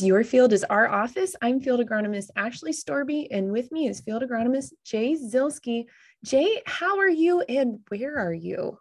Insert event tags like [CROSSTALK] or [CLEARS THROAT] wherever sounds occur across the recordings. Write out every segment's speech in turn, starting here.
is Your Field is Our Office. I'm field agronomist Ashley Storby, and with me is field agronomist Jay Zielske. Jay, how are you and where are you?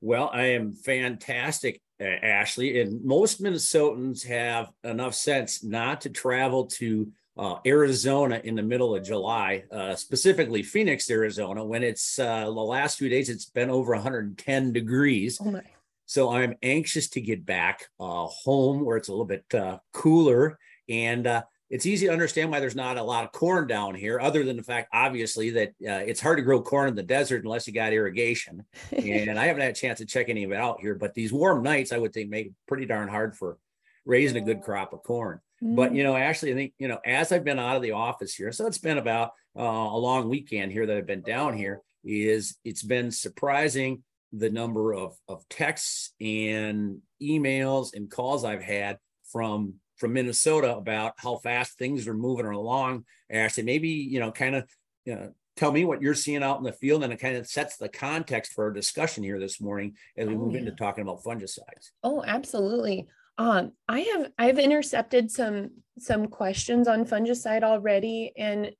Well, I am fantastic, Ashley. And most Minnesotans have enough sense not to travel to uh, Arizona in the middle of July, uh, specifically Phoenix, Arizona, when it's uh, the last few days, it's been over 110 degrees. Oh so I'm anxious to get back uh, home where it's a little bit uh, cooler. And uh, it's easy to understand why there's not a lot of corn down here, other than the fact, obviously, that uh, it's hard to grow corn in the desert unless you got irrigation. [LAUGHS] and I haven't had a chance to check any of it out here, but these warm nights, I would think, make it pretty darn hard for raising a good crop of corn. Mm-hmm. But you know, actually, I think you know, as I've been out of the office here, so it's been about uh, a long weekend here that I've been down here. Is it's been surprising the number of of texts and emails and calls I've had from from Minnesota about how fast things are moving along. Ashley, maybe you know, kind of you know, tell me what you're seeing out in the field, and it kind of sets the context for our discussion here this morning as we oh, move yeah. into talking about fungicides. Oh, absolutely. Um, I have I've intercepted some some questions on fungicide already, and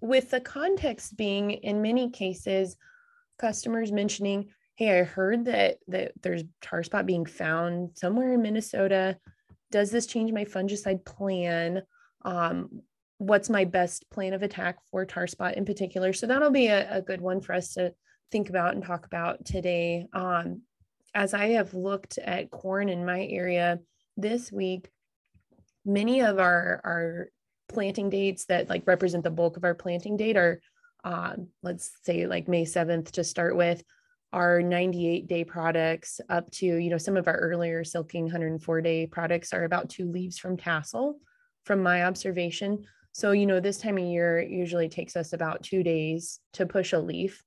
with the context being in many cases, customers mentioning hey, I heard that that there's tar spot being found somewhere in Minnesota. Does this change my fungicide plan? Um, what's my best plan of attack for tar spot in particular? So that'll be a, a good one for us to think about and talk about today. Um, as I have looked at corn in my area this week, many of our our planting dates that like represent the bulk of our planting date are uh, let's say like May 7th to start with our 98 day products up to, you know, some of our earlier silking 104 day products are about two leaves from tassel from my observation. So, you know, this time of year usually takes us about two days to push a leaf.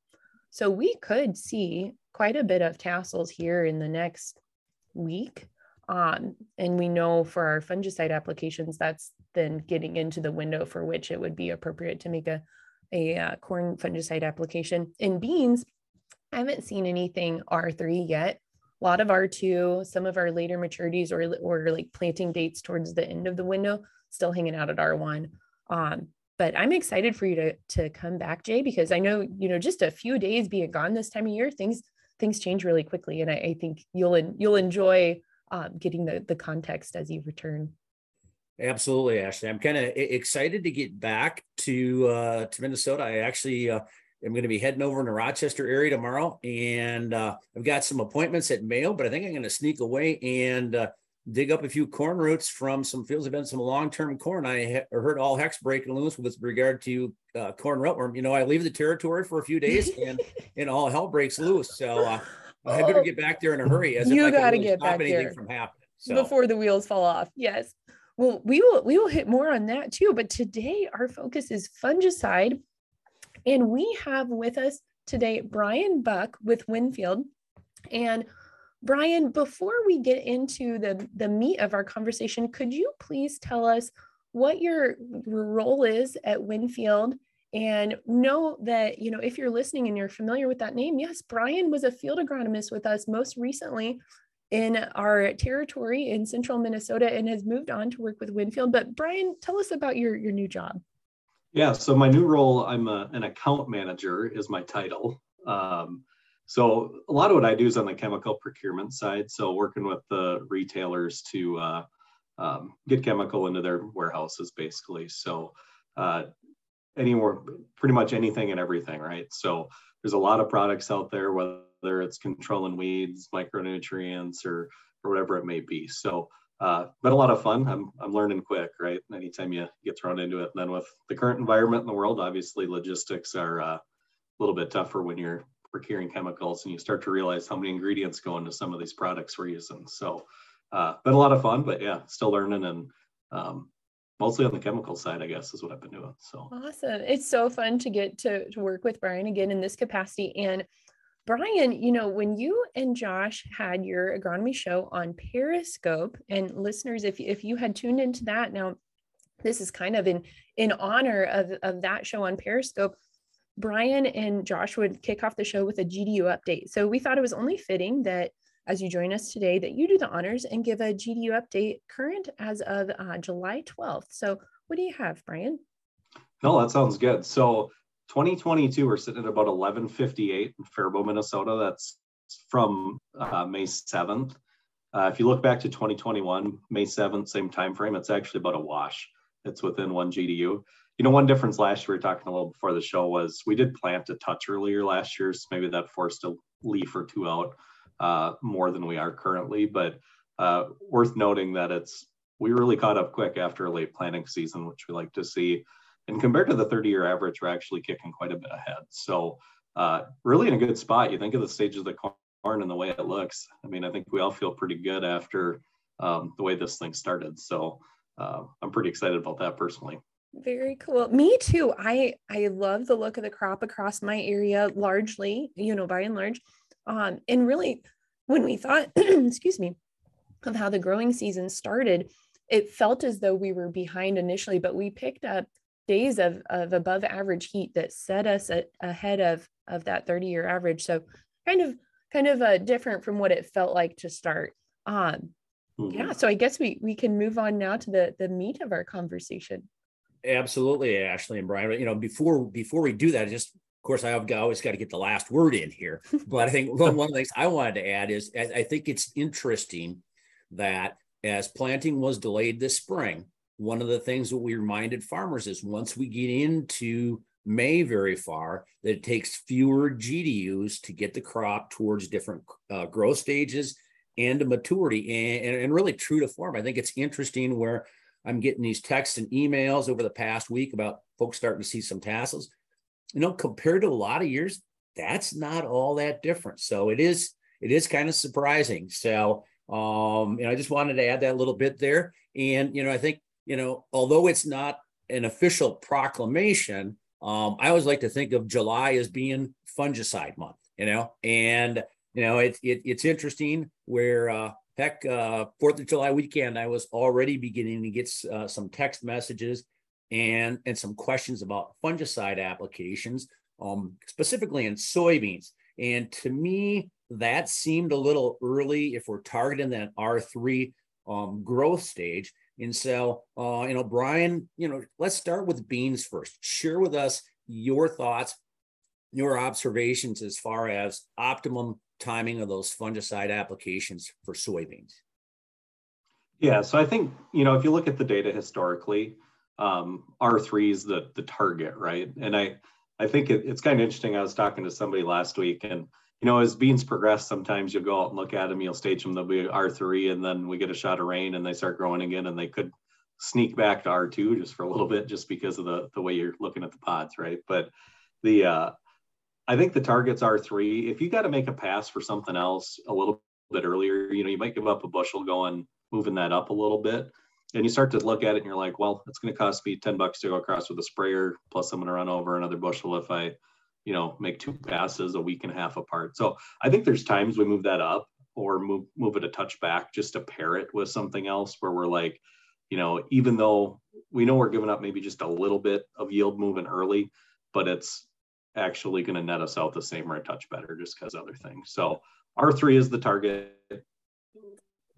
So we could see quite a bit of tassels here in the next week. Um, and we know for our fungicide applications, that's then getting into the window for which it would be appropriate to make a, a uh, corn fungicide application. In beans, I haven't seen anything R3 yet. A lot of R2, some of our later maturities or, or like planting dates towards the end of the window, still hanging out at R1. Um, but I'm excited for you to to come back, Jay, because I know you know just a few days being gone this time of year, things things change really quickly, and I, I think you'll you'll enjoy um, getting the the context as you return. Absolutely, Ashley. I'm kind of excited to get back to uh, to Minnesota. I actually uh, I'm going to be heading over in the Rochester area tomorrow, and uh, I've got some appointments at Mayo, but I think I'm going to sneak away and uh, dig up a few corn roots from some fields. I've been some long-term corn. I ha- heard all heck's breaking loose with regard to uh, corn rootworm. You know, I leave the territory for a few days, [LAUGHS] and and all hell breaks loose. So uh, I better get back there in a hurry. As you got to really get back there from happening so. before the wheels fall off. Yes. Well, we will we will hit more on that too. But today our focus is fungicide and we have with us today Brian Buck with Winfield. And Brian, before we get into the, the meat of our conversation, could you please tell us what your, your role is at Winfield? And know that, you know, if you're listening and you're familiar with that name, yes, Brian was a field agronomist with us most recently in our territory in central Minnesota and has moved on to work with Winfield. But Brian, tell us about your, your new job. Yeah, so my new role, I'm a, an account manager, is my title. Um, so a lot of what I do is on the chemical procurement side. So working with the retailers to uh, um, get chemical into their warehouses, basically. So uh, anywhere, pretty much anything and everything, right? So there's a lot of products out there, whether it's controlling weeds, micronutrients, or or whatever it may be. So uh, been a lot of fun. I'm, I'm learning quick, right? Anytime you get thrown into it. And then with the current environment in the world, obviously logistics are uh, a little bit tougher when you're procuring chemicals and you start to realize how many ingredients go into some of these products we're using. So, uh, been a lot of fun, but yeah, still learning and um, mostly on the chemical side, I guess, is what I've been doing. So awesome. It's so fun to get to, to work with Brian again in this capacity. And Brian, you know, when you and Josh had your agronomy show on Periscope, and listeners, if, if you had tuned into that, now this is kind of in in honor of, of that show on Periscope. Brian and Josh would kick off the show with a GDU update. So we thought it was only fitting that as you join us today that you do the honors and give a GDU update current as of uh, July 12th. So, what do you have, Brian? No, that sounds good. So, 2022, we're sitting at about 1158 in Faribault, Minnesota. That's from uh, May 7th. Uh, if you look back to 2021, May 7th, same time frame, it's actually about a wash. It's within one GDU. You know, one difference last year, we were talking a little before the show, was we did plant a touch earlier last year, so maybe that forced a leaf or two out uh, more than we are currently. But uh, worth noting that it's we really caught up quick after a late planting season, which we like to see. And compared to the 30 year average, we're actually kicking quite a bit ahead. So, uh, really in a good spot. You think of the stage of the corn and the way it looks. I mean, I think we all feel pretty good after um, the way this thing started. So, uh, I'm pretty excited about that personally. Very cool. Me too. I I love the look of the crop across my area largely, you know, by and large. Um, and really when we thought, [CLEARS THROAT] excuse me, of how the growing season started, it felt as though we were behind initially, but we picked up days of, of above average heat that set us a, ahead of, of that 30 year average. So kind of, kind of uh, different from what it felt like to start. Um, mm-hmm. Yeah. So I guess we, we can move on now to the, the meat of our conversation. Absolutely, Ashley and Brian. You know, before before we do that, just of course, I've always got to get the last word in here. [LAUGHS] But I think one, one of the things I wanted to add is I think it's interesting that as planting was delayed this spring, one of the things that we reminded farmers is once we get into May very far, that it takes fewer GDUs to get the crop towards different uh, growth stages and to maturity and, and, and really true to form. I think it's interesting where I'm getting these texts and emails over the past week about folks starting to see some tassels. You know, compared to a lot of years, that's not all that different. So it is it is kind of surprising. So um, you know, I just wanted to add that little bit there. And you know, I think you know, although it's not an official proclamation, um, I always like to think of July as being fungicide month. You know, and you know, it's it, it's interesting where uh, heck, uh, Fourth of July weekend, I was already beginning to get uh, some text messages and and some questions about fungicide applications, um, specifically in soybeans. And to me, that seemed a little early if we're targeting that R3 um, growth stage. And so, uh, you know, Brian, you know, let's start with beans first. Share with us your thoughts, your observations as far as optimum timing of those fungicide applications for soybeans. Yeah, so I think, you know, if you look at the data historically, um, R3 is the, the target, right? And I, I think it, it's kind of interesting. I was talking to somebody last week and you know, as beans progress, sometimes you'll go out and look at them, you'll stage them, they'll be R3, and then we get a shot of rain and they start growing again, and they could sneak back to R2 just for a little bit, just because of the, the way you're looking at the pods, right? But the, uh, I think the target's R3. If you got to make a pass for something else a little bit earlier, you know, you might give up a bushel going, moving that up a little bit. And you start to look at it and you're like, well, it's going to cost me 10 bucks to go across with a sprayer, plus I'm going to run over another bushel if I you know, make two passes a week and a half apart. So I think there's times we move that up or move move it a touch back just to pair it with something else where we're like, you know, even though we know we're giving up maybe just a little bit of yield moving early, but it's actually going to net us out the same or a touch better just because other things. So R3 is the target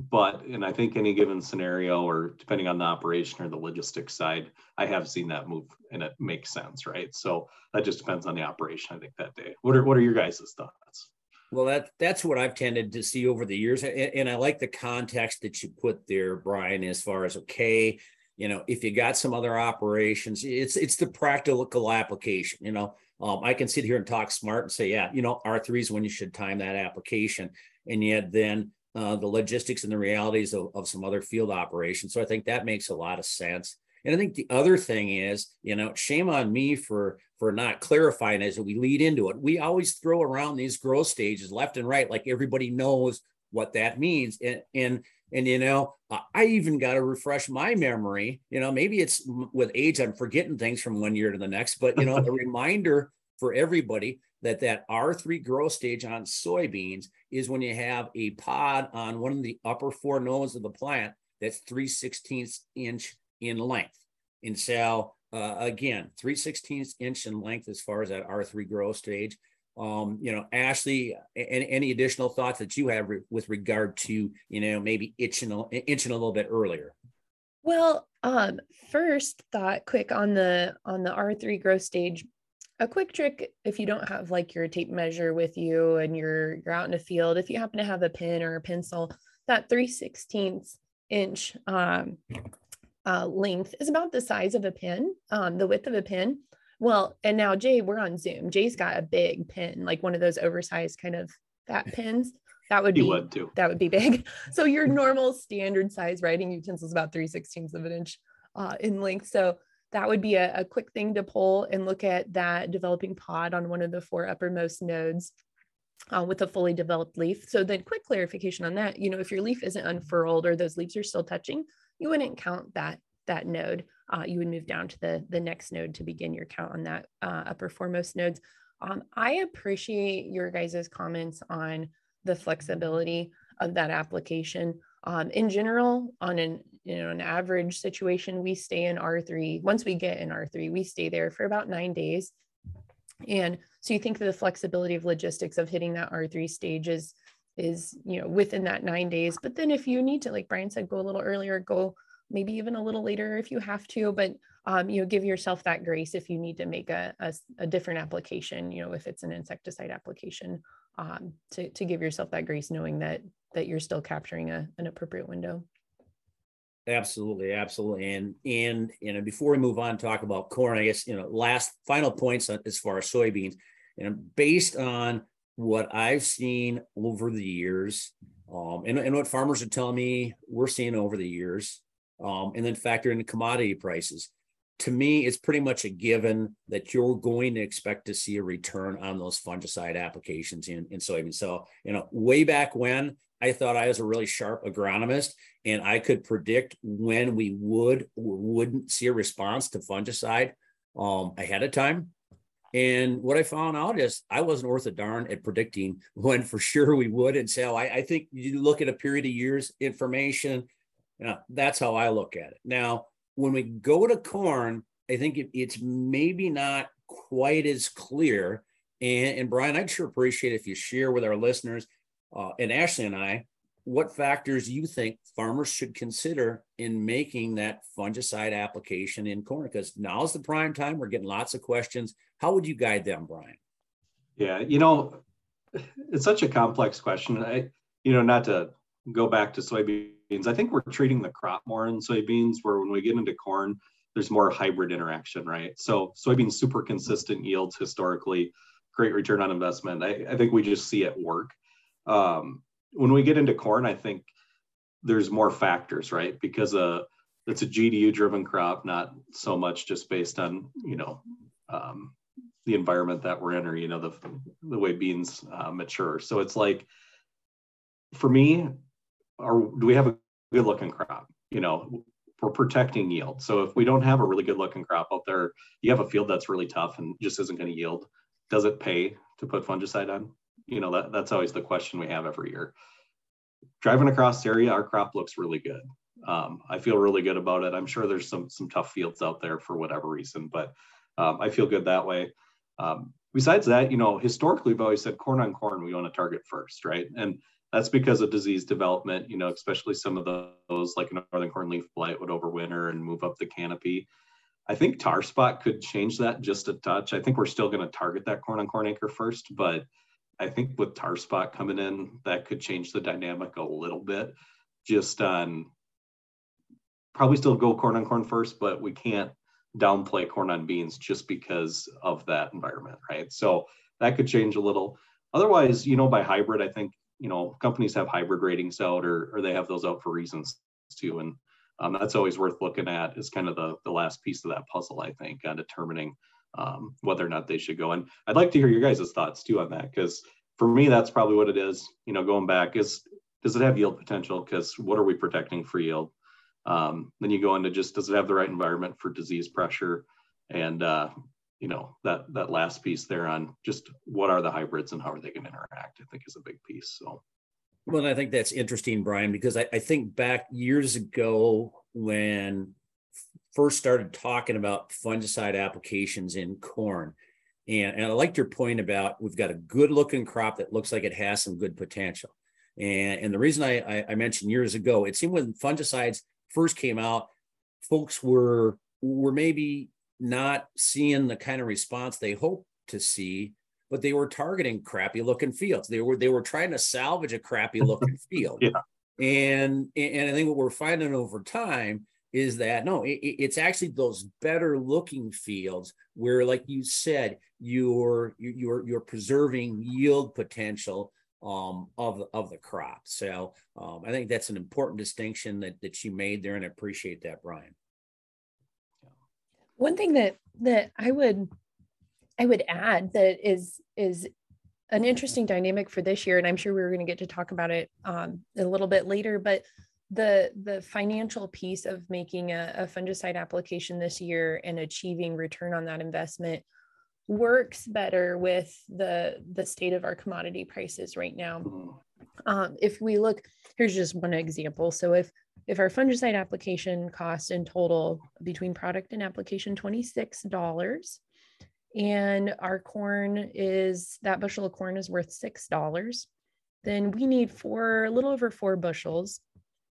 but and I think any given scenario or depending on the operation or the logistics side, I have seen that move and it makes sense, right? So that just depends on the operation, I think that day. What are what are your guys' thoughts? Well, that that's what I've tended to see over the years, and, and I like the context that you put there, Brian. As far as okay, you know, if you got some other operations, it's it's the practical application. You know, um, I can sit here and talk smart and say, yeah, you know, R three is when you should time that application, and yet then uh, the logistics and the realities of, of some other field operations. So I think that makes a lot of sense. And I think the other thing is, you know, shame on me for for not clarifying as we lead into it. We always throw around these growth stages left and right, like everybody knows what that means. And and and you know, I even got to refresh my memory. You know, maybe it's with age, I'm forgetting things from one year to the next, but you know, a [LAUGHS] reminder for everybody that that R3 growth stage on soybeans is when you have a pod on one of the upper four nodes of the plant that's 3 16ths inch in length. And so uh, again, 3 16ths inch in length as far as that R3 growth stage. Um, you know, Ashley, any, any additional thoughts that you have re- with regard to, you know, maybe itching, a, itching a little bit earlier? Well, um, first thought quick on the on the R3 growth stage. A quick trick if you don't have like your tape measure with you and you're you're out in a field, if you happen to have a pen or a pencil, that 3 16ths inch um, uh, length is about the size of a pin, um, the width of a pin. Well, and now Jay, we're on Zoom. Jay's got a big pin, like one of those oversized kind of fat [LAUGHS] pins. That would He be would too. that would be big. [LAUGHS] So your normal standard size writing utensil is about 3 16ths of an inch uh, in length. So that would be a, a quick thing to pull and look at that developing pod on one of the four uppermost nodes uh, with a fully developed leaf. So then quick clarification on that, you know, if your leaf isn't unfurled or those leaves are still touching, you wouldn't count that that node. Uh, you would move down to the, the next node to begin your count on that uh, upper foremost nodes. Um, I appreciate your guys' comments on the flexibility of that application. Um, in general, on an you know an average situation, we stay in R3. Once we get in R3, we stay there for about nine days. And so you think the flexibility of logistics of hitting that R3 stage is, is you know within that nine days. But then if you need to, like Brian said, go a little earlier, go maybe even a little later if you have to, but um, you know, give yourself that grace if you need to make a, a, a different application, you know, if it's an insecticide application, um, to, to give yourself that grace, knowing that that you're still capturing a, an appropriate window. Absolutely, absolutely. And and you know, before we move on, talk about corn, I guess, you know, last final points as far as soybeans, know, based on what I've seen over the years, um, and, and what farmers are telling me we're seeing over the years, um, and then factor in the commodity prices. To me, it's pretty much a given that you're going to expect to see a return on those fungicide applications in, in soybeans. So, you know, way back when I thought I was a really sharp agronomist and I could predict when we would or wouldn't see a response to fungicide um, ahead of time. And what I found out is I wasn't worth a darn at predicting [LAUGHS] when for sure we would. And so I, I think you look at a period of years information, you know, that's how I look at it. Now, when we go to corn, I think it, it's maybe not quite as clear. And, and Brian, I'd sure appreciate if you share with our listeners uh, and Ashley and I what factors you think farmers should consider in making that fungicide application in corn because now's the prime time we're getting lots of questions how would you guide them brian Yeah, you know, it's such a complex question. I, you know, not to go back to soybeans, I think we're treating the crop more in soybeans, where when we get into corn, there's more hybrid interaction, right? So soybeans super consistent yields historically, great return on investment. I, I think we just see it work. Um, when we get into corn, I think there's more factors, right? Because uh, it's a GDU driven crop, not so much just based on, you know, um, the environment that we're in or, you know, the, the way beans uh, mature. So it's like, for me, are, do we have a good looking crop? You know, we're protecting yield. So if we don't have a really good looking crop out there, you have a field that's really tough and just isn't going to yield. Does it pay to put fungicide on? You know, that, that's always the question we have every year. Driving across the area, our crop looks really good. Um, I feel really good about it. I'm sure there's some some tough fields out there for whatever reason, but um, I feel good that way. Um, besides that, you know, historically we've always said corn on corn we want to target first, right? And that's because of disease development. You know, especially some of those like a northern corn leaf blight would overwinter and move up the canopy. I think tar spot could change that just a touch. I think we're still going to target that corn on corn acre first, but I think with tar spot coming in, that could change the dynamic a little bit. Just on probably still go corn on corn first, but we can't downplay corn on beans just because of that environment, right? So that could change a little. Otherwise, you know, by hybrid, I think you know companies have hybrid ratings out, or or they have those out for reasons too, and um, that's always worth looking at. Is kind of the the last piece of that puzzle, I think, on determining um, whether or not they should go. And I'd like to hear your guys' thoughts too on that, because for me, that's probably what it is. You know, going back is does it have yield potential? Because what are we protecting for yield? Um, then you go into just does it have the right environment for disease pressure, and uh, you know that that last piece there on just what are the hybrids and how are they going to interact? I think is a big piece. So. Well, I think that's interesting, Brian, because I, I think back years ago when first started talking about fungicide applications in corn, And, and I liked your point about we've got a good looking crop that looks like it has some good potential. And, and the reason I, I, I mentioned years ago, it seemed when fungicides first came out, folks were were maybe not seeing the kind of response they hoped to see, but they were targeting crappy looking fields. They were they were trying to salvage a crappy looking [LAUGHS] field. yeah. And and I think what we're finding over time is that no, it, it's actually those better looking fields where, like you said, you're you're you're preserving yield potential um, of of the crop. So um, I think that's an important distinction that that you made there, and I appreciate that, Brian. One thing that that I would I would add that is is an interesting dynamic for this year, and I'm sure we are going to get to talk about it um, a little bit later, but the the financial piece of making a, a, fungicide application this year and achieving return on that investment works better with the the state of our commodity prices right now mm-hmm. um, if we look here's just one example so if if our fungicide application costs in total between product and application $26 and our corn is that bushel of corn is worth $6 then we need four a little over four bushels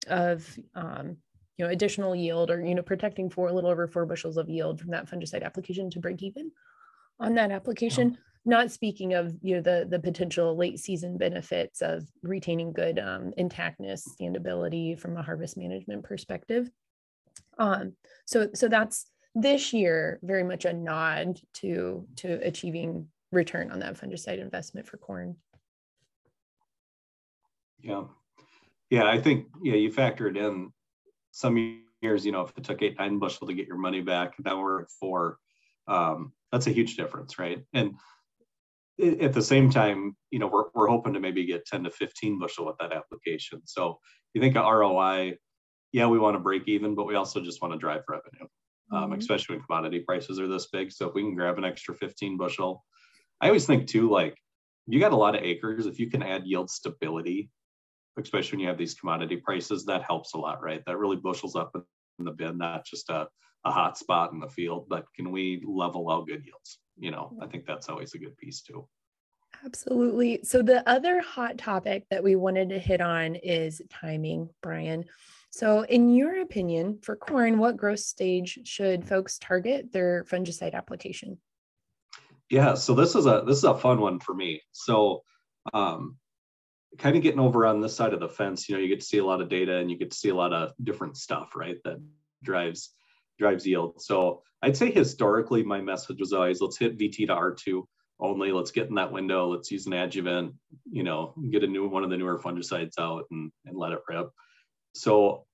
of um, you know additional yield or you know protecting for a little over four bushels of yield from that fungicide application to break even on that application. Not speaking of you know the the potential late season benefits of retaining good um, intactness standability from a harvest management perspective. Um, so so that's this year very much a nod to to achieving return on that fungicide investment for corn. Yeah yeah, I think yeah, you factor it in. Some years, you know, if it took eight nine bushel to get your money back, now we're at four. Um, that's a huge difference, right? And at the same time, you know, we're, we're hoping to maybe get 10 to 15 bushel with that application. So you think of ROI, yeah, we want to break even, but we also just want to drive revenue, um, mm-hmm. especially when commodity prices are this big. So if we can grab an extra 15 bushel, I always think too, like you got a lot of acres. If you can add yield stability especially when you have these commodity prices, that helps a lot, right? That really bushels up in the bin, not just a, a hot spot in the field, but can we level out good yields? You know, I think that's always a good piece too. Absolutely. So, the other hot topic that we wanted to hit on is timing, Brian. So, in your opinion, for corn, what growth stage should folks target their fungicide application? Yeah, so this is a this is a fun one for me. So, um, kind of getting over on this side of the fence, you know, you get to see a lot of data and you get to see a lot of different stuff, right? That drives drives yield. So I'd say historically my message was always let's hit VT to R2 only. Let's get in that window. Let's use an adjuvant, you know, get a new one of the newer fungicides out and, and let it rip. So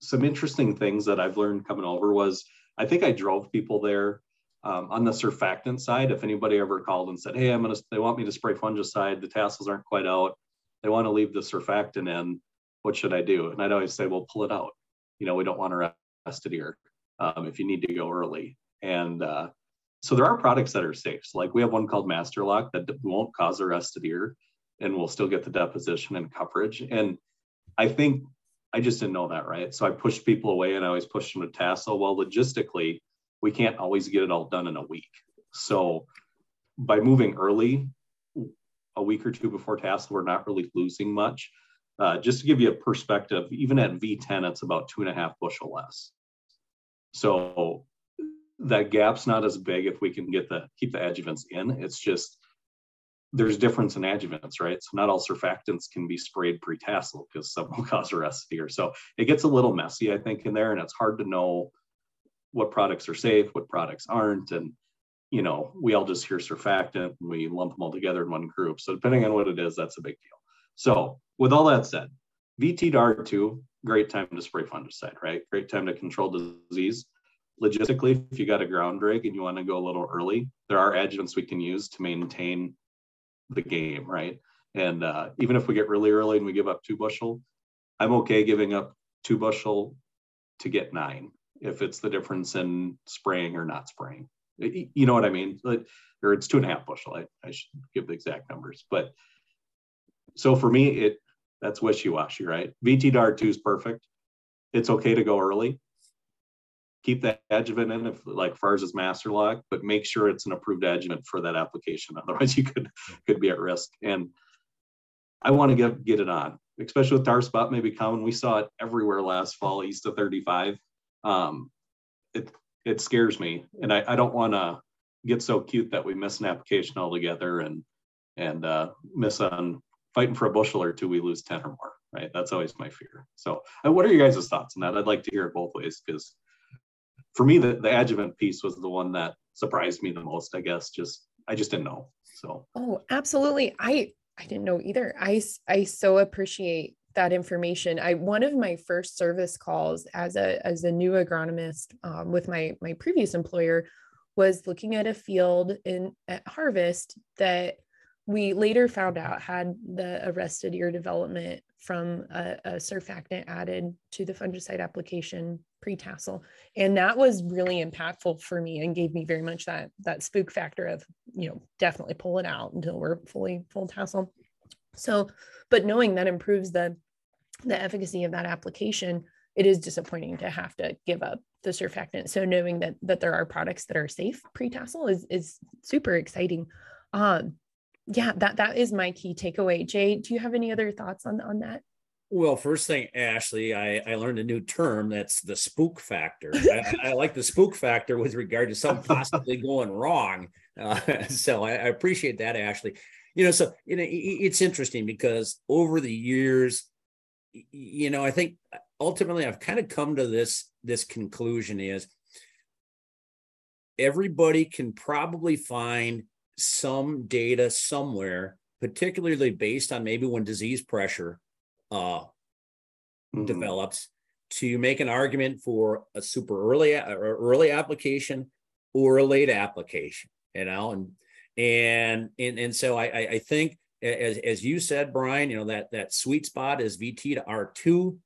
some interesting things that I've learned coming over was I think I drove people there um, on the surfactant side. If anybody ever called and said, Hey, I'm gonna they want me to spray fungicide, the tassels aren't quite out they want to leave the surfactant in. What should I do? And I'd always say, well, pull it out. You know, we don't want to rest it here um, if you need to go early. And uh, so there are products that are safe. So like we have one called MasterLock that won't cause arrested ear and we'll still get the deposition and coverage. And I think I just didn't know that, right? So I pushed people away and I always pushed them to tassel. Well, logistically, we can't always get it all done in a week. So by moving early, a week or two before tassel, we're not really losing much. Uh, just to give you a perspective, even at V10, it's about two and a half bushel less. So that gap's not as big if we can get the keep the adjuvants in. It's just there's difference in adjuvants, right? So not all surfactants can be sprayed pre-tassel because some will cause arrest [LAUGHS] here. So it gets a little messy, I think, in there, and it's hard to know what products are safe, what products aren't, and you know, we all just hear surfactant and we lump them all together in one group. So depending on what it is, that's a big deal. So with all that said, VT to R2, great time to spray fungicide, right? Great time to control disease. Logistically, if you got a ground rig and you want to go a little early, there are adjuvants we can use to maintain the game, right? And uh, even if we get really early and we give up two bushel, I'm okay giving up two bushel to get nine if it's the difference in spraying or not spraying. You know what I mean? Or it's two and a half bushel. I, I should give the exact numbers. But so for me, it that's wishy-washy, right? VT to R2 is perfect. It's okay to go early. keep that adjuvant in if like fars is MasterLock, but make sure it's an approved adjuvant for that application. [LAUGHS] Otherwise you could could be at risk. And I want to get get it on, especially with tar spot maybe common. We saw it everywhere last fall east of 35. Um, it it scares me, and I, I don't want to get so cute that we miss an application altogether and and uh, miss on fighting for a bushel or two, we lose 10 or more, right? That's always my fear. So, uh, what are your guys' thoughts on that? I'd like to hear it both ways because for me, the, the adjuvant piece was the one that surprised me the most, I guess. Just, I just didn't know. So, oh, absolutely. I, I didn't know either. I, I so appreciate that information. I one of my first service calls as a as a new agronomist um, with my my previous employer was looking at a field in at harvest that we later found out had the arrested ear development from a, a surfactant added to the fungicide application pre-tassel and that was really impactful for me and gave me very much that that spook factor of you know definitely pull it out until we're fully full tassel so but knowing that improves the the efficacy of that application it is disappointing to have to give up the surfactant so knowing that that there are products that are safe pre-tassel is is super exciting um yeah, that that is my key takeaway. Jay, do you have any other thoughts on on that? Well, first thing, Ashley, I, I learned a new term. That's the spook factor. [LAUGHS] I, I, like the spook factor with regard to something possibly going wrong. Uh, [LAUGHS] so I, I, appreciate that, Ashley. You know, so you know, it's interesting because over the years, you know, I think ultimately I've kind of come to this this conclusion is everybody can probably find some data somewhere, particularly based on maybe when disease pressure uh, mm-hmm. develops, to make an argument for a super early or early application or a late application. You know, and and and and so I I think as as you said, Brian, you know that that sweet spot is VT to R two.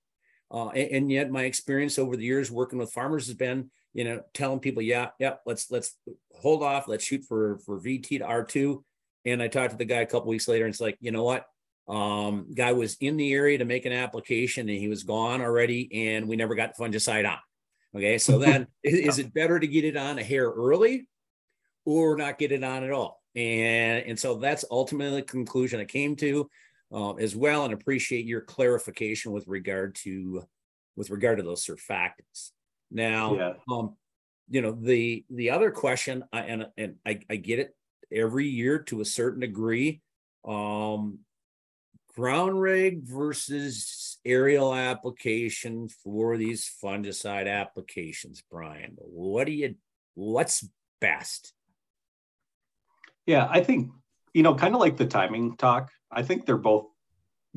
Uh, and, and, yet my experience over the years working with farmers has been you know, telling people, yeah, yeah, let's let's hold off, let's shoot for for VT to R2. And I talked to the guy a couple weeks later, and it's like, you know what? Um, guy was in the area to make an application, and he was gone already, and we never got the fungicide on. Okay, so [LAUGHS] then is, it better to get it on a hair early, or not get it on at all? And and so that's ultimately the conclusion I came to, uh, as well, and appreciate your clarification with regard to with regard to those surfactants. Now, yeah. um, you know, the the other question, I, and and I, I get it every year to a certain degree. Um, ground rig versus aerial application for these fungicide applications, Brian. What do you what's best? Yeah, I think you know, kind of like the timing talk. I think they're both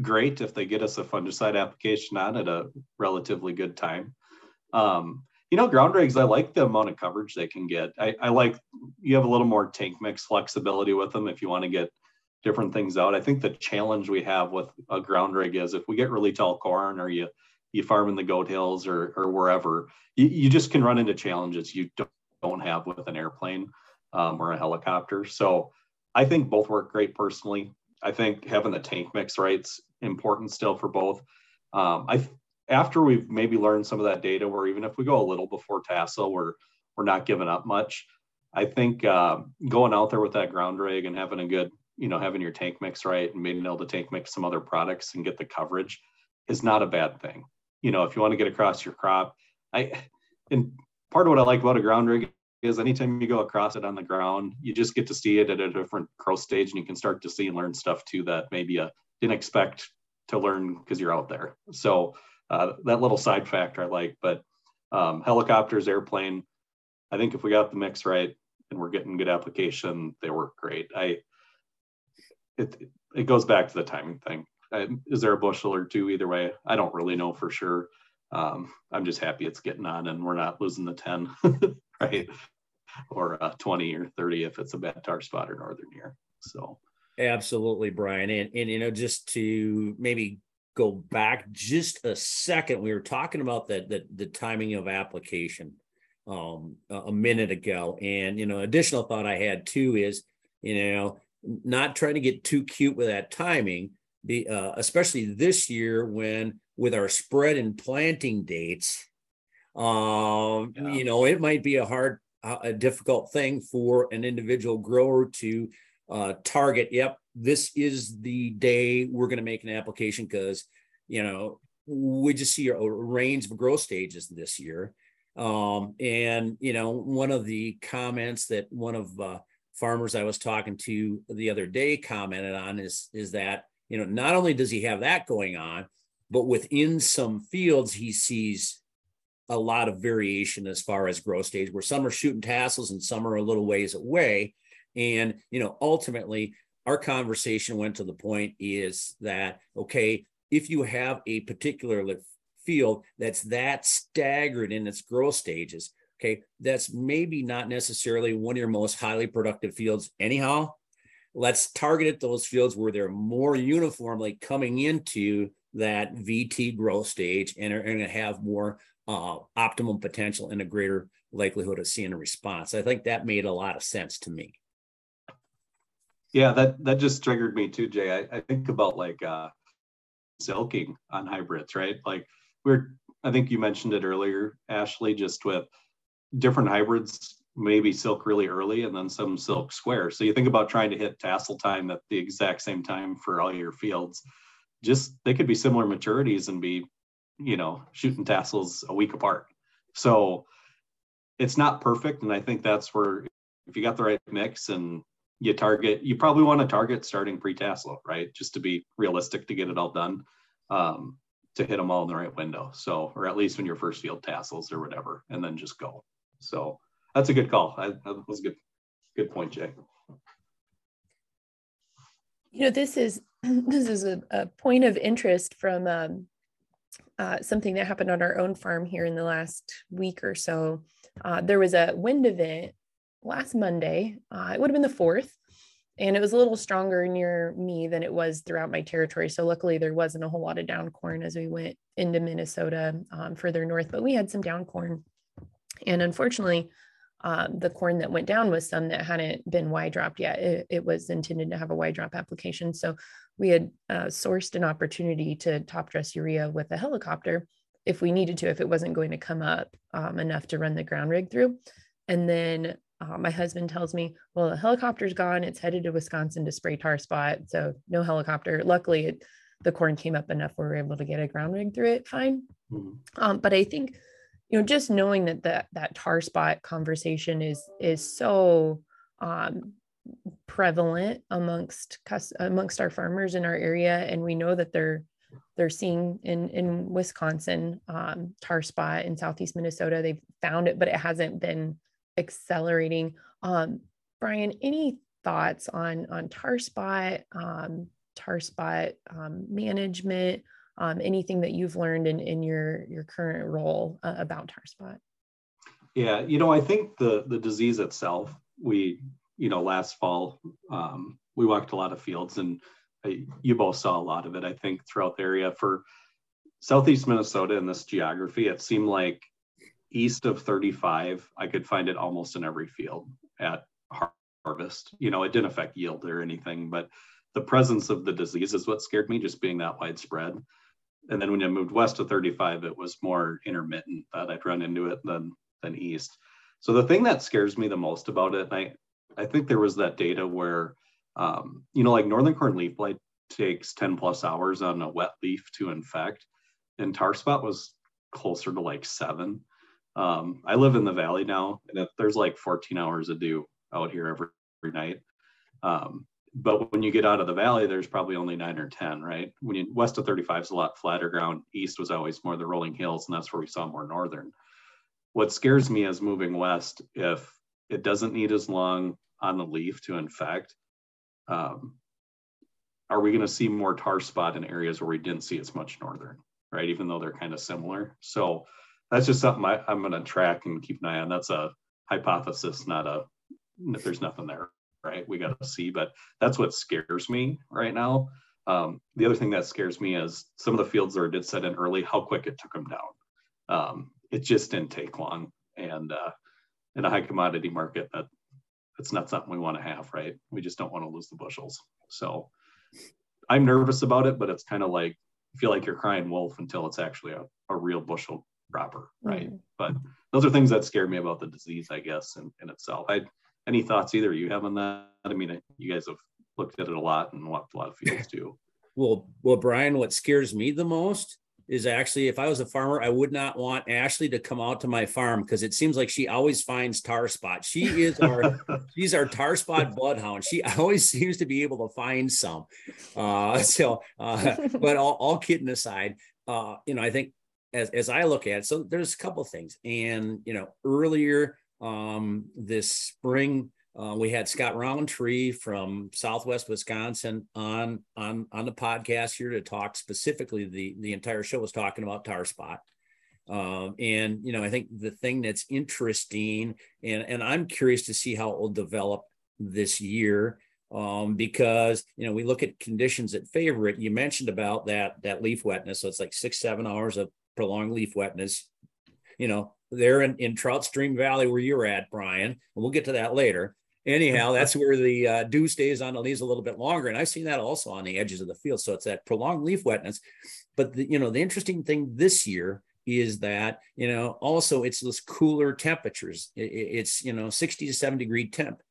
great if they get us a fungicide application on at a relatively good time. Um, you know, ground rigs, I like the amount of coverage they can get. I, I like you have a little more tank mix flexibility with them if you want to get different things out. I think the challenge we have with a ground rig is if we get really tall corn or you you farm in the goat hills or or wherever, you, you just can run into challenges you don't, don't have with an airplane um, or a helicopter. So I think both work great personally. I think having the tank mix right's important still for both. Um, I after we've maybe learned some of that data, where even if we go a little before tassel, we're we're not giving up much. I think uh, going out there with that ground rig and having a good, you know, having your tank mix right and being able to tank mix some other products and get the coverage is not a bad thing. You know, if you want to get across your crop, I and part of what I like about a ground rig is anytime you go across it on the ground, you just get to see it at a different growth stage and you can start to see and learn stuff too that maybe you didn't expect to learn because you're out there. So uh, that little side factor I like. But um, helicopters, airplane, I think if we got the mix right and we're getting good application, they work great. I it it goes back to the timing thing. I, is there a bushel or two either way? I don't really know for sure. Um, I'm just happy it's getting on and we're not losing the 10, [LAUGHS] [LAUGHS] right? Or uh, 20 or 30 if it's a bad tar spot or northern year. So absolutely, Brian. And and you know, just to maybe go back just a second. We were talking about that the, the timing of application um, a minute ago, and you know, additional thought I had too is you know not trying to get too cute with that timing, uh, especially this year when with our spread and planting dates. Um, yeah. you know, it might be a hard, a difficult thing for an individual grower to uh, target. Yep, this is the day we're going to make an application because, you know, we just see a range of growth stages this year. Um, and you know, one of the comments that one of uh, farmers I was talking to the other day commented on is is that you know not only does he have that going on, but within some fields he sees a lot of variation as far as growth stage, where some are shooting tassels and some are a little ways away. And you know, ultimately, our conversation went to the point is that okay, if you have a particular field that's that staggered in its growth stages, okay, that's maybe not necessarily one of your most highly productive fields anyhow. Let's target those fields where they're more uniformly coming into that VT growth stage and are going to have more uh, optimum potential and a greater likelihood of seeing a response. I think that made a lot of sense to me. Yeah, that that just triggered me too, Jay. I, I think about like uh, silking on hybrids, right? Like we're, I think you mentioned it earlier, Ashley, just with different hybrids maybe silk really early and then some silk square. So you think about trying to hit tassel time at the exact same time for all your fields. Just they could be similar maturities and be, you know, shooting tassels a week apart. So it's not perfect. And I think that's where if you got the right mix and you target, you probably want to target starting pre-tassel, right? Just to be realistic to get it all done. Um, to hit them all in the right window. So, or at least when your first field tassels or whatever, and then just go. So that's a good call. I, that was a good, good point, Jay. You know, this is [CLEARS THROAT] this is a, a point of interest from um, uh, something that happened on our own farm here in the last week or so. Uh, there was a wind event last Monday. Uh, it would have been the fourth, and it was a little stronger near me than it was throughout my territory. So luckily, there wasn't a whole lot of down corn as we went into Minnesota um, further north, but we had some down corn. And unfortunately, um, the corn that went down was some that hadn't been Y dropped yet. It, it, was intended to have a Y drop application. So we had uh, sourced an opportunity to top dress urea with a helicopter if we needed to, if it wasn't going to come up um, enough to run the ground rig through. And then uh, my husband tells me, well, the helicopter's gone. It's headed to Wisconsin to spray tar spot. So no helicopter. Luckily, it, the corn came up enough where we were able to get a ground rig through it fine. Mm-hmm. Um, but I think you know just knowing that that that tar spot conversation is is so um, prevalent amongst amongst our farmers in our area and we know that they're they're seeing in in Wisconsin um, tar spot in southeast Minnesota. They've found it but it hasn't been accelerating. Um, Brian any thoughts on on tar spot um, tar spot um, management um, anything that you've learned in, in your, your current role uh, about tar spot. Yeah, you know, I think the, the disease itself, we, you know, last fall, um, we walked a lot of fields and I, you both saw a lot of it, I think, throughout the area. For Southeast Minnesota in this geography, it seemed like east of 35, I could find it almost in every field at harvest. You know, it didn't affect yield or anything, but the presence of the disease is what scared me, just being that widespread and then when I moved west to 35, it was more intermittent that I'd run into it than than east. So the thing that scares me the most about it, I I think there was that data where, um, you know, like northern corn leaf blight takes 10 plus hours on a wet leaf to infect, and tar spot was closer to like seven. Um, I live in the valley now, and there's like 14 hours of dew out here every, every night. Um, but when you get out of the valley, there's probably only nine or 10, right? When you west of 35 is a lot flatter ground. East was always more the rolling hills, and that's where we saw more northern. What scares me is moving west, if it doesn't need as long on the leaf to infect, um, are we going to see more tar spot in areas where we didn't see as much northern, right? Even though they're kind of similar. So that's just something I, I'm going to track and keep an eye on. That's a hypothesis, not a, there's nothing there right? We got to see, but that's what scares me right now. Um, the other thing that scares me is some of the fields that did set in early, how quick it took them down. Um, it just didn't take long, and uh, in a high commodity market, that that's not something we want to have, right? We just don't want to lose the bushels. So I'm nervous about it, but it's kind of like feel like you're crying wolf until it's actually a, a real bushel proper, right? Mm. But those are things that scare me about the disease, I guess, in, in itself. I any thoughts either you have on that? I mean, you guys have looked at it a lot and walked a lot of fields too. Well, well, Brian, what scares me the most is actually if I was a farmer, I would not want Ashley to come out to my farm because it seems like she always finds tar spot. She is our [LAUGHS] she's our tar spot bloodhound. She always seems to be able to find some. Uh, [LAUGHS] so, uh, but all, all kidding aside, uh, you know, I think as as I look at it, so there's a couple things, and you know, earlier um, this spring uh, we had Scott Roundtree from Southwest Wisconsin on on on the podcast here to talk specifically. The the entire show was talking about tar spot, um, and you know I think the thing that's interesting, and and I'm curious to see how it will develop this year um, because you know we look at conditions that favor it. You mentioned about that that leaf wetness, so it's like six seven hours of prolonged leaf wetness. You know, there in, in Trout Stream Valley where you're at, Brian. And we'll get to that later anyhow, [LAUGHS] that's where the uh, dew stays on the leaves a little bit longer. And I've seen that also on the edges of the field. So it's that prolonged leaf wetness. But the, you know, the interesting thing this year is that you know also it's those cooler temperatures. It, it's you know 60 to 70 degree temp,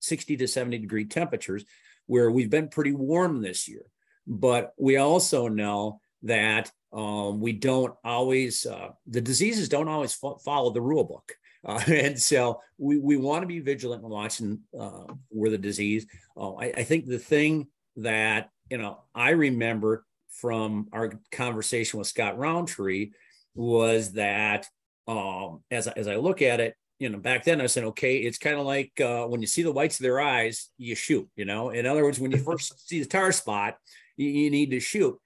60 to 70 degree temperatures, where we've been pretty warm this year. But we also know that um, we don't always uh, the diseases don't always fo- follow the rule book uh, [LAUGHS] and so we, we want to be vigilant and watching uh, where the disease. Uh, I, I, think the thing that, you know, I remember from our conversation with Scott Roundtree was that um, as, as I look at it, you know, back then I said, okay, it's kind of like uh, when you see the whites of their eyes, you shoot, you know, in other words, when you first [LAUGHS] see the tar spot, you, you need to shoot.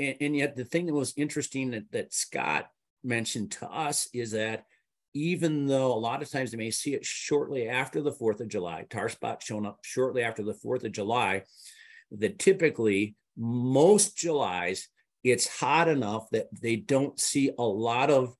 And, and, yet the thing that was interesting that, that Scott mentioned to us is that even though a lot of times they may see it shortly after the 4th of July, tar spot showing up shortly after the 4th of July, that typically most Julys, it's hot enough that they don't see a lot of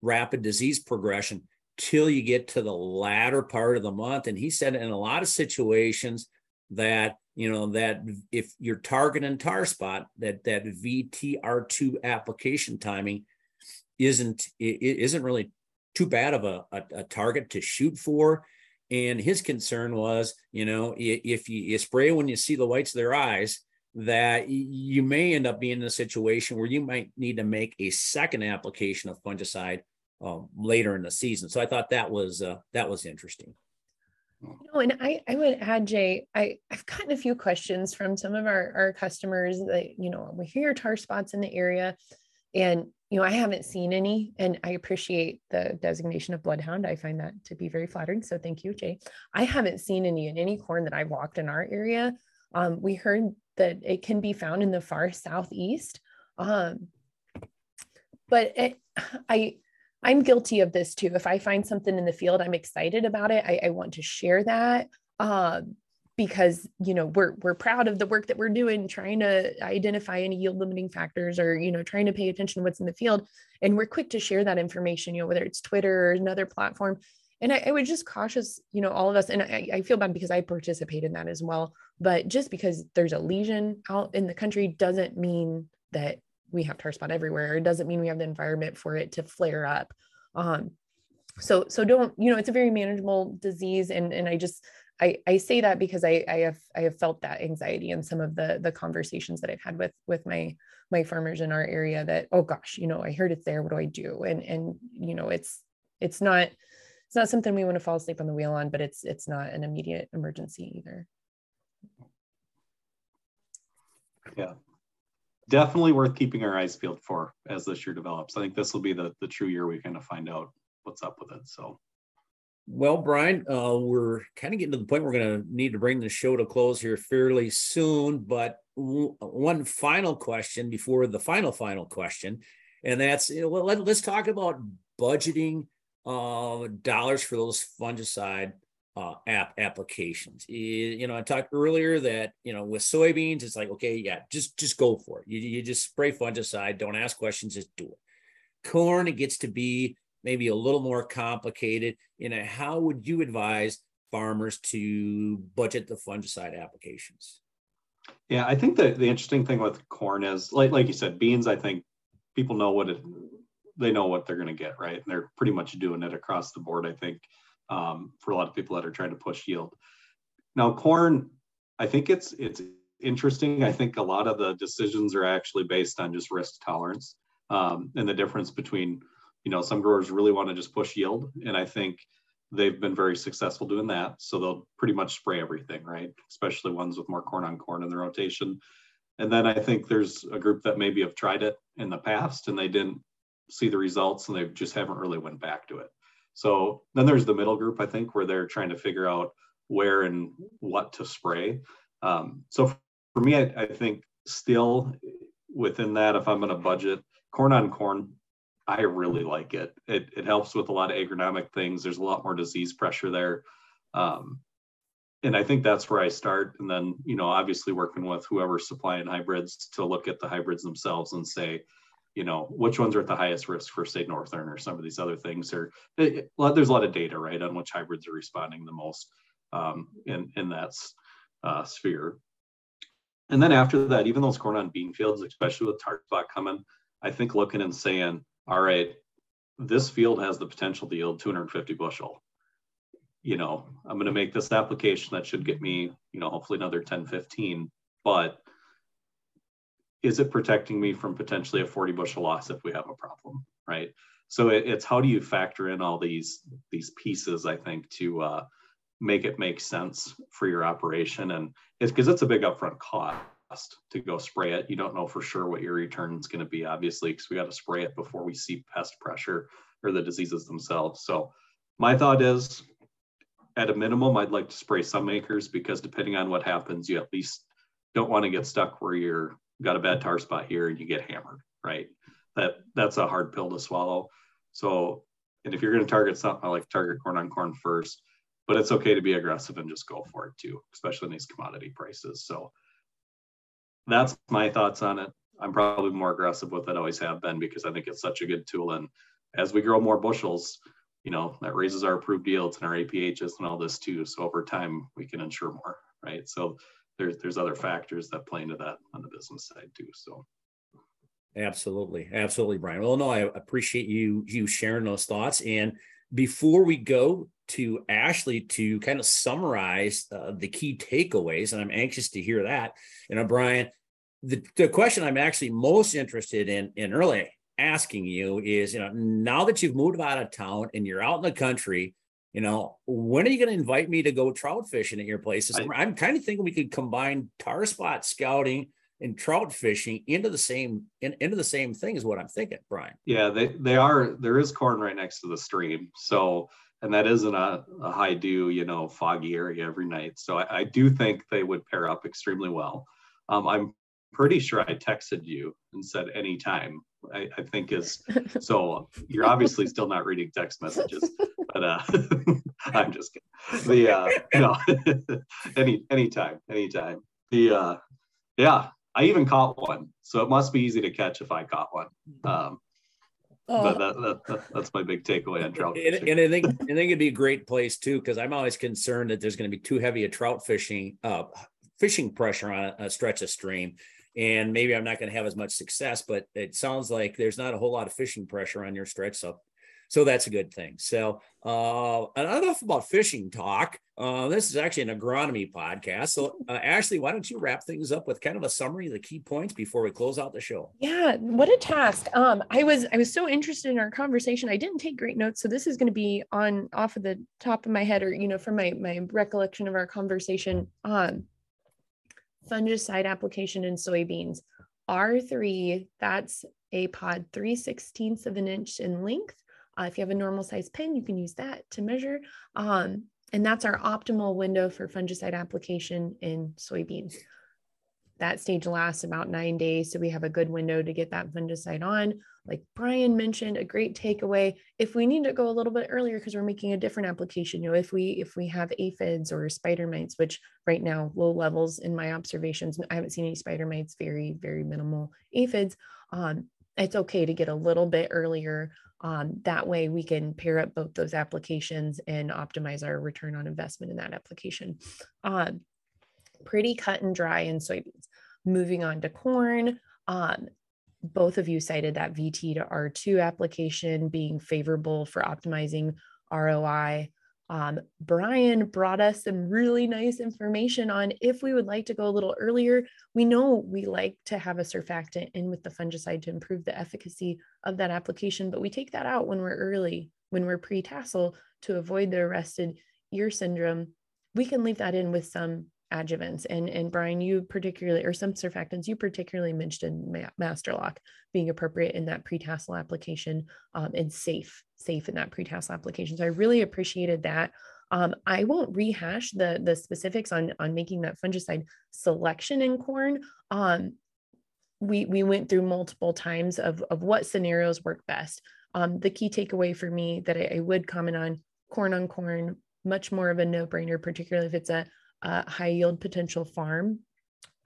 rapid disease progression till you get to the latter part of the month. And he said in a lot of situations that, you know, that if you're targeting tar spot, that that VTR2 application timing isn't it isn't really too bad of a, a, a target to shoot for. And his concern was, you know, if you, you spray when you see the whites of their eyes, that you may end up being in a situation where you might need to make a second application of fungicide um, later in the season. So I thought that was uh, that was interesting. You know, and I, I would add, Jay, I, I've gotten a few questions from some of our, our customers that, you know, we hear tar spots in the area. And you know, I haven't seen any, and I appreciate the designation of bloodhound. I find that to be very flattering. So thank you, Jay. I haven't seen any in any corn that I've walked in our area. Um, we heard that it can be found in the far southeast. Um, but it, I, I'm guilty of this too. If I find something in the field, I'm excited about it. I, I want to share that. Um, because you know we're we're proud of the work that we're doing trying to identify any yield limiting factors or you know trying to pay attention to what's in the field and we're quick to share that information you know whether it's twitter or another platform and I, I would just cautious you know all of us and I, I feel bad because i participate in that as well but just because there's a lesion out in the country doesn't mean that we have tar spot everywhere. It doesn't mean we have the environment for it to flare up. Um so so don't you know it's a very manageable disease. And and i just I, I say that because I, I have I have felt that anxiety in some of the the conversations that I've had with with my my farmers in our area that oh gosh you know I heard it's there. What do I do? And and you know it's it's not it's not something we want to fall asleep on the wheel on but it's it's not an immediate emergency either. Yeah, definitely worth keeping our eyes peeled for as this year develops. I think this will be the the true year we kind of find out what's up with it. So well, Brian, uh, we're kind of getting to the point we're going to need to bring the show to close here fairly soon. But w- one final question before the final, final question, and that's well, let, us talk about budgeting uh, dollars for those fungicide uh, app applications. You know, I talked earlier that you know with soybeans, it's like okay, yeah, just just go for it. You, you just spray fungicide, don't ask questions, just do it. Corn, it gets to be maybe a little more complicated. You know, how would you advise farmers to budget the fungicide applications? Yeah, I think that the interesting thing with corn is like like you said, beans. I think people know what it they know what they're going to get, right? And they're pretty much doing it across the board, I think, um, for a lot of people that are trying to push yield. Now, corn, I think it's it's interesting. I think a lot of the decisions are actually based on just risk tolerance um, and the difference between, you know, some growers really want to just push yield, and I think they've been very successful doing that. So they'll pretty much spray everything, right? Especially ones with more corn on corn in the rotation. And then I think there's a group that maybe have tried it in the past and they didn't see the results and they just haven't really went back to it. So then there's the middle group, I think, where they're trying to figure out where and what to spray. Um, so for me, I, I think still within that, if I'm going to budget corn on corn, I really like it. It it helps with a lot of agronomic things. There's a lot more disease pressure there. Um, and I think that's where I start. And then, you know, obviously working with whoever's supplying hybrids to look at the hybrids themselves and say, you know, which ones are at the highest risk for say Northern or some of these other things. Or it, it, there's a lot of data, right, on which hybrids are responding the most um, in in that uh, sphere. And then after that, even those corn on bean fields, especially with tar spot coming, I think looking and saying, all right, this field has the potential to yield 250 bushel. You know, I'm going to make this application that should get me, you know, hopefully another 10, 15, but is it protecting me from potentially a 40 bushel loss if we have a problem, right? So it, it's how do you factor in all these these pieces, I think, to uh, make it make sense for your operation, and it's because it's a big upfront cost to go spray it. You don't know for sure what your return is going to be, obviously, because we got to spray it before we see pest pressure or the diseases themselves. So my thought is at a minimum, I'd like to spray some acres because depending on what happens, you at least don't want to get stuck where you're got a bad tar spot here and you get hammered, right? That that's a hard pill to swallow. So, and if you're going to target something, I like target corn on corn first, but it's okay to be aggressive and just go for it too, especially in these commodity prices. So that's my thoughts on it. I'm probably more aggressive with it, always have been, because I think it's such a good tool. And as we grow more bushels, you know, that raises our approved yields and our APHs and all this too. So over time, we can insure more, right? So there's there's other factors that play into that on the business side too. So absolutely, absolutely, Brian. Well, no, I appreciate you you sharing those thoughts. And before we go to Ashley to kind of summarize uh, the key takeaways, and I'm anxious to hear that. You know, Brian, the, the question I'm actually most interested in in early asking you is, you know, now that you've moved out of town and you're out in the country, you know, when are you going to invite me to go trout fishing at your places? I, I'm kind of thinking we could combine tar spot scouting and trout fishing into the same in, into the same thing is what I'm thinking, Brian. Yeah, they they are. There is corn right next to the stream, so and that isn't a, a high dew, you know, foggy area every night. So I, I do think they would pair up extremely well. Um, I'm pretty sure I texted you and said anytime. I, I think is [LAUGHS] so. You're obviously still not reading text messages, but uh, [LAUGHS] I'm just kidding. The uh, no, [LAUGHS] any anytime, anytime. The uh, yeah, I even caught one, so it must be easy to catch if I caught one. Um, Oh. But that, that, that, that's my big takeaway on trout fishing. And, and I think I think it'd be a great place too, because I'm always concerned that there's going to be too heavy a trout fishing uh, fishing pressure on a, a stretch of stream, and maybe I'm not going to have as much success. But it sounds like there's not a whole lot of fishing pressure on your stretch, so so that's a good thing. So, uh, enough about fishing talk. Uh, this is actually an agronomy podcast. So, [LAUGHS] uh, Ashley, why don't you wrap things up with kind of a summary of the key points before we close out the show? Yeah, what a task. Um, I was I was so interested in our conversation. I didn't take great notes, so this is going to be on off of the top of my head, or you know, from my my recollection of our conversation. Um, fungicide application in soybeans. R3, that's a pod 3 16ths of an inch in length uh, if you have a normal size pen, you can use that to measure. Um, and that's our optimal window for fungicide application in soybeans. That stage lasts about nine days. So we have a good window to get that fungicide on. Like Brian mentioned, a great takeaway. If we need to go a little bit earlier because we're making a different application, you know, if we if we have aphids or spider mites, which right now low levels in my observations, I haven't seen any spider mites, very, very minimal aphids. Um, it's okay to get a little bit earlier um, that way we can pair up both those applications and optimize our return on investment in that application. Um, pretty cut and dry in soybeans. Moving on to corn, um, both of you cited that VT to R2 application being favorable for optimizing ROI. Um, Brian brought us some really nice information on if we would like to go a little earlier. We know we like to have a surfactant in with the fungicide to improve the efficacy of that application, but we take that out when we're early, when we're pre tassel to avoid the arrested ear syndrome. We can leave that in with some adjuvants and and brian you particularly or some surfactants you particularly mentioned ma- MasterLock being appropriate in that pre-tassel application um, and safe safe in that pre-tassel application. So i really appreciated that. Um, i won't rehash the the specifics on on making that fungicide selection in corn. Um, we we went through multiple times of of what scenarios work best. Um, the key takeaway for me that I, I would comment on corn on corn much more of a no-brainer particularly if it's a a high yield potential farm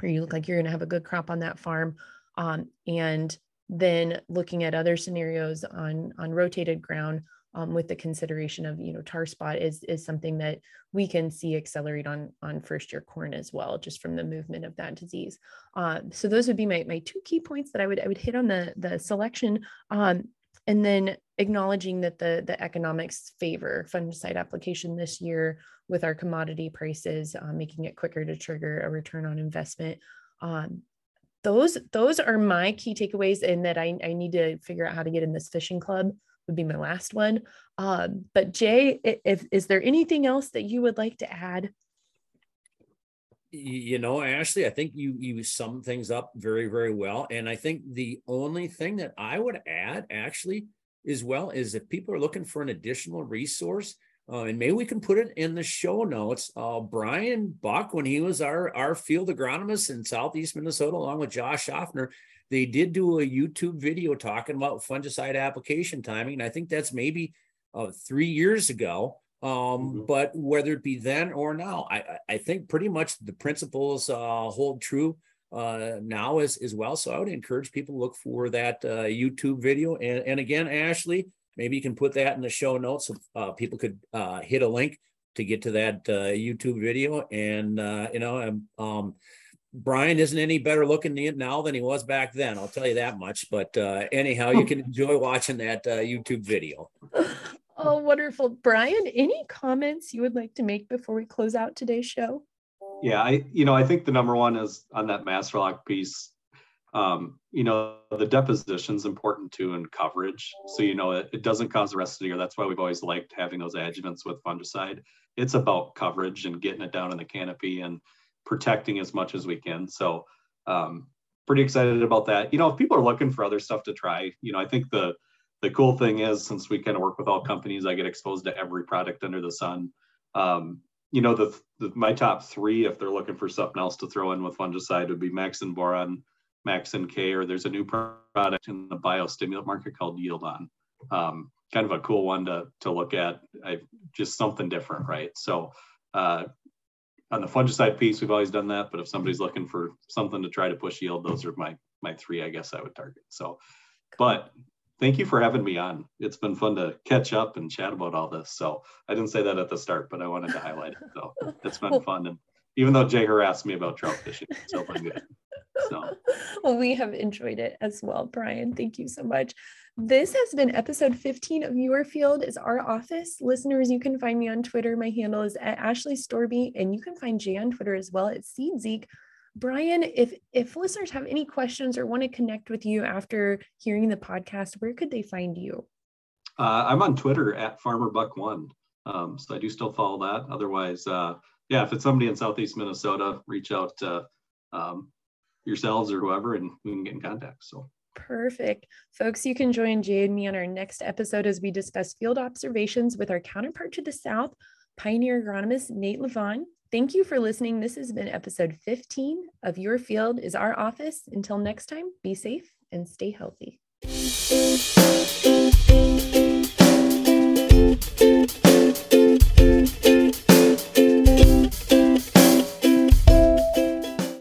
where you look like you're going to have a good crop on that farm. Um, and then looking at other scenarios on on rotated ground um, with the consideration of you know tar spot is is something that we can see accelerate on on first year corn as well just from the movement of that disease. Uh, so those would be my, my two key points that i would i would hit on the the selection. Um, and then acknowledging that the the economics favor fungicide application this year with our commodity prices, uh, making it quicker to trigger a return on investment. Um, those those are my key takeaways, and that I, I need to figure out how to get in this fishing club would be my last one. Um, but Jay, if is there anything else that you would like to add? You know, Ashley, I think you you sum things up very very well, and I think the only thing that I would add actually as well is if people are looking for an additional resource uh, and maybe we can put it in the show notes. Uh, Brian Buck, when he was our, our field agronomist in Southeast Minnesota, along with Josh Shofner, they did do a YouTube video talking about fungicide application timing. And I think that's maybe uh, three years ago. Um, mm-hmm. But whether it be then or now, I, I think pretty much the principles uh, hold true uh, now as, as well. So I would encourage people to look for that uh, YouTube video. And, and again, Ashley, maybe you can put that in the show notes so uh, people could uh, hit a link to get to that uh, YouTube video. And uh, you know, um, um, Brian isn't any better looking now than he was back then. I'll tell you that much. But uh, anyhow, you [LAUGHS] can enjoy watching that uh, YouTube video. [LAUGHS] Oh, wonderful, Brian! Any comments you would like to make before we close out today's show? Yeah, I you know I think the number one is on that MasterLock piece um, you know, the deposition is important too in coverage. So, you know, it, it, doesn't cause the rest of the year. That's why we've always liked having those adjuvants with fungicide. It's about coverage and getting it down in the canopy and protecting as much as we can. So, um, pretty excited about that. You know, if people are looking for other stuff to try, you know, I think the the cool thing is since we kind of work with all companies, I get exposed to every product under the sun. Um, you know, the, the my top three, if they're looking for something else to throw in with fungicide, would be MAX-IN Boron, Max NK, or there's a new product in the biostimulant market called YieldON. Um, kind of a cool one to, to look at, I, just something different, right? So uh, on the fungicide piece, we've always done that, but if somebody's looking for something to try to push yield, those are my my three, I guess I would target. So, but thank you for having me on. It's been fun to catch up and chat about all this. So I didn't say that at the start, but I wanted to highlight it. So it's been fun. And even though Jay harassed me about trout fishing, it's still been good. So. [LAUGHS] well, we have enjoyed it as well, Brian. Thank you so much. This has been episode 15 of Your Field is Our Office. Listeners, you can find me on Twitter. My handle is at Ashley Storby, and you can find Jay on Twitter as well at Seedzeek. Brian, if if listeners have any questions or want to connect with you after hearing the podcast, where could they find you? Uh, I'm on Twitter at Farmer Buck One, um, so I do still follow that. Otherwise, uh, yeah, if it's somebody in Southeast Minnesota, reach out to um, yourselves or whoever, and we can get in contact. So Perfect. Folks, you can join Jay and me on our next episode as we discuss field observations with our counterpart to the south, pioneer agronomist Nate Levon. Thank you for listening. This has been episode 15 of Your Field is Our Office. Until next time, be safe and stay healthy.